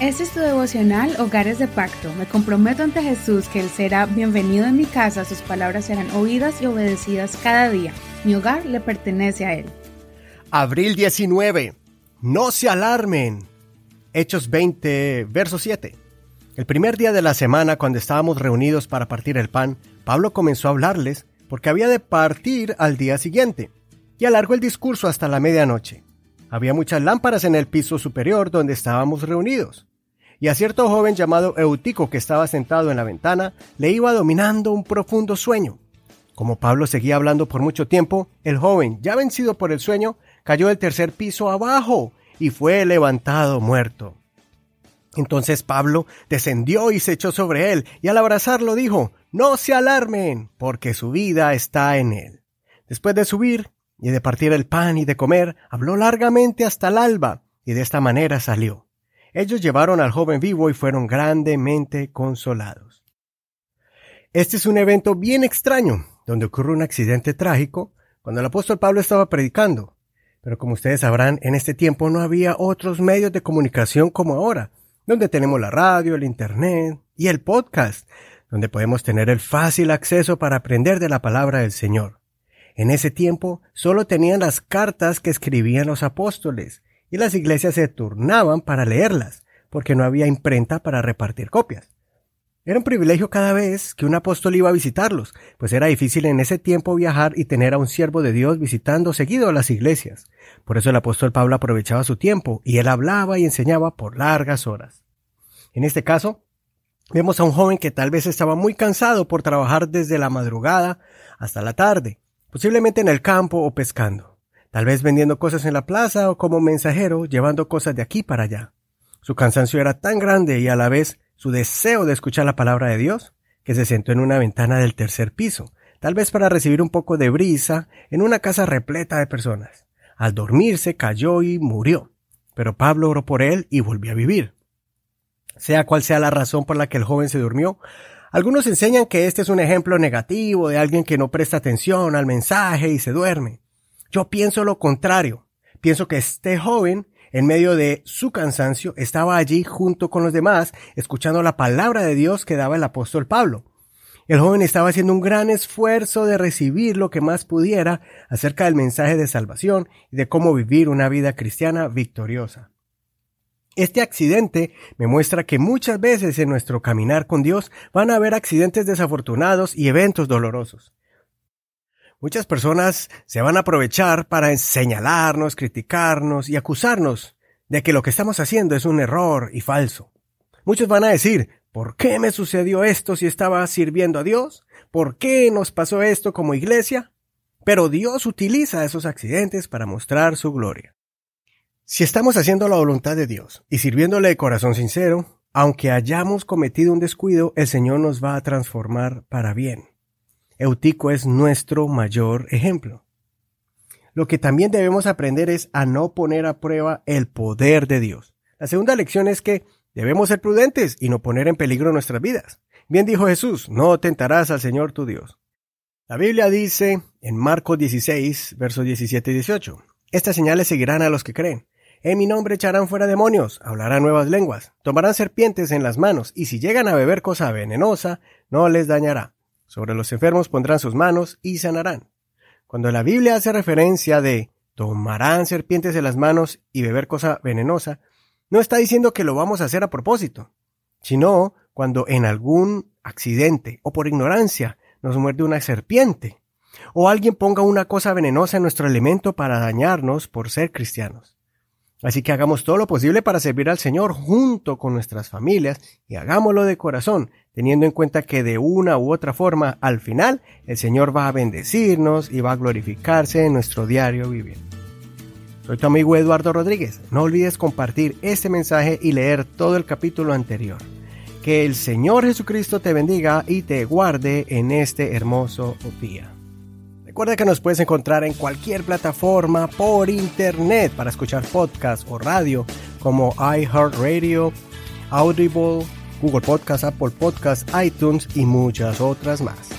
Este es tu devocional Hogares de Pacto. Me comprometo ante Jesús que Él será bienvenido en mi casa, sus palabras serán oídas y obedecidas cada día. Mi hogar le pertenece a Él. Abril 19. No se alarmen. Hechos 20, verso 7. El primer día de la semana, cuando estábamos reunidos para partir el pan, Pablo comenzó a hablarles porque había de partir al día siguiente, y alargó el discurso hasta la medianoche. Había muchas lámparas en el piso superior donde estábamos reunidos. Y a cierto joven llamado Eutico que estaba sentado en la ventana le iba dominando un profundo sueño. Como Pablo seguía hablando por mucho tiempo, el joven, ya vencido por el sueño, cayó del tercer piso abajo y fue levantado muerto. Entonces Pablo descendió y se echó sobre él, y al abrazarlo dijo, No se alarmen, porque su vida está en él. Después de subir, y de partir el pan y de comer, habló largamente hasta el alba, y de esta manera salió. Ellos llevaron al joven vivo y fueron grandemente consolados. Este es un evento bien extraño, donde ocurre un accidente trágico cuando el apóstol Pablo estaba predicando. Pero como ustedes sabrán, en este tiempo no había otros medios de comunicación como ahora, donde tenemos la radio, el Internet y el podcast, donde podemos tener el fácil acceso para aprender de la palabra del Señor. En ese tiempo solo tenían las cartas que escribían los apóstoles, y las iglesias se turnaban para leerlas, porque no había imprenta para repartir copias. Era un privilegio cada vez que un apóstol iba a visitarlos, pues era difícil en ese tiempo viajar y tener a un siervo de Dios visitando seguido a las iglesias. Por eso el apóstol Pablo aprovechaba su tiempo y él hablaba y enseñaba por largas horas. En este caso, vemos a un joven que tal vez estaba muy cansado por trabajar desde la madrugada hasta la tarde, posiblemente en el campo o pescando, tal vez vendiendo cosas en la plaza o como mensajero llevando cosas de aquí para allá. Su cansancio era tan grande y a la vez su deseo de escuchar la palabra de Dios, que se sentó en una ventana del tercer piso, tal vez para recibir un poco de brisa en una casa repleta de personas. Al dormirse cayó y murió, pero Pablo oró por él y volvió a vivir. Sea cual sea la razón por la que el joven se durmió, algunos enseñan que este es un ejemplo negativo de alguien que no presta atención al mensaje y se duerme. Yo pienso lo contrario. Pienso que este joven, en medio de su cansancio, estaba allí junto con los demás, escuchando la palabra de Dios que daba el apóstol Pablo. El joven estaba haciendo un gran esfuerzo de recibir lo que más pudiera acerca del mensaje de salvación y de cómo vivir una vida cristiana victoriosa. Este accidente me muestra que muchas veces en nuestro caminar con Dios van a haber accidentes desafortunados y eventos dolorosos. Muchas personas se van a aprovechar para señalarnos, criticarnos y acusarnos de que lo que estamos haciendo es un error y falso. Muchos van a decir, ¿por qué me sucedió esto si estaba sirviendo a Dios? ¿Por qué nos pasó esto como iglesia? Pero Dios utiliza esos accidentes para mostrar su gloria. Si estamos haciendo la voluntad de Dios y sirviéndole de corazón sincero, aunque hayamos cometido un descuido, el Señor nos va a transformar para bien. Eutico es nuestro mayor ejemplo. Lo que también debemos aprender es a no poner a prueba el poder de Dios. La segunda lección es que debemos ser prudentes y no poner en peligro nuestras vidas. Bien dijo Jesús, no tentarás al Señor tu Dios. La Biblia dice en Marcos 16, versos 17 y 18, estas señales seguirán a los que creen. En mi nombre echarán fuera demonios, hablarán nuevas lenguas, tomarán serpientes en las manos, y si llegan a beber cosa venenosa, no les dañará. Sobre los enfermos pondrán sus manos y sanarán. Cuando la Biblia hace referencia de tomarán serpientes en las manos y beber cosa venenosa, no está diciendo que lo vamos a hacer a propósito, sino cuando en algún accidente o por ignorancia nos muerde una serpiente, o alguien ponga una cosa venenosa en nuestro alimento para dañarnos por ser cristianos. Así que hagamos todo lo posible para servir al Señor junto con nuestras familias y hagámoslo de corazón, teniendo en cuenta que de una u otra forma, al final, el Señor va a bendecirnos y va a glorificarse en nuestro diario vivir. Soy tu amigo Eduardo Rodríguez. No olvides compartir este mensaje y leer todo el capítulo anterior. Que el Señor Jesucristo te bendiga y te guarde en este hermoso día. Recuerda que nos puedes encontrar en cualquier plataforma por internet para escuchar podcast o radio como iHeartRadio, Audible, Google Podcast, Apple Podcast, iTunes y muchas otras más.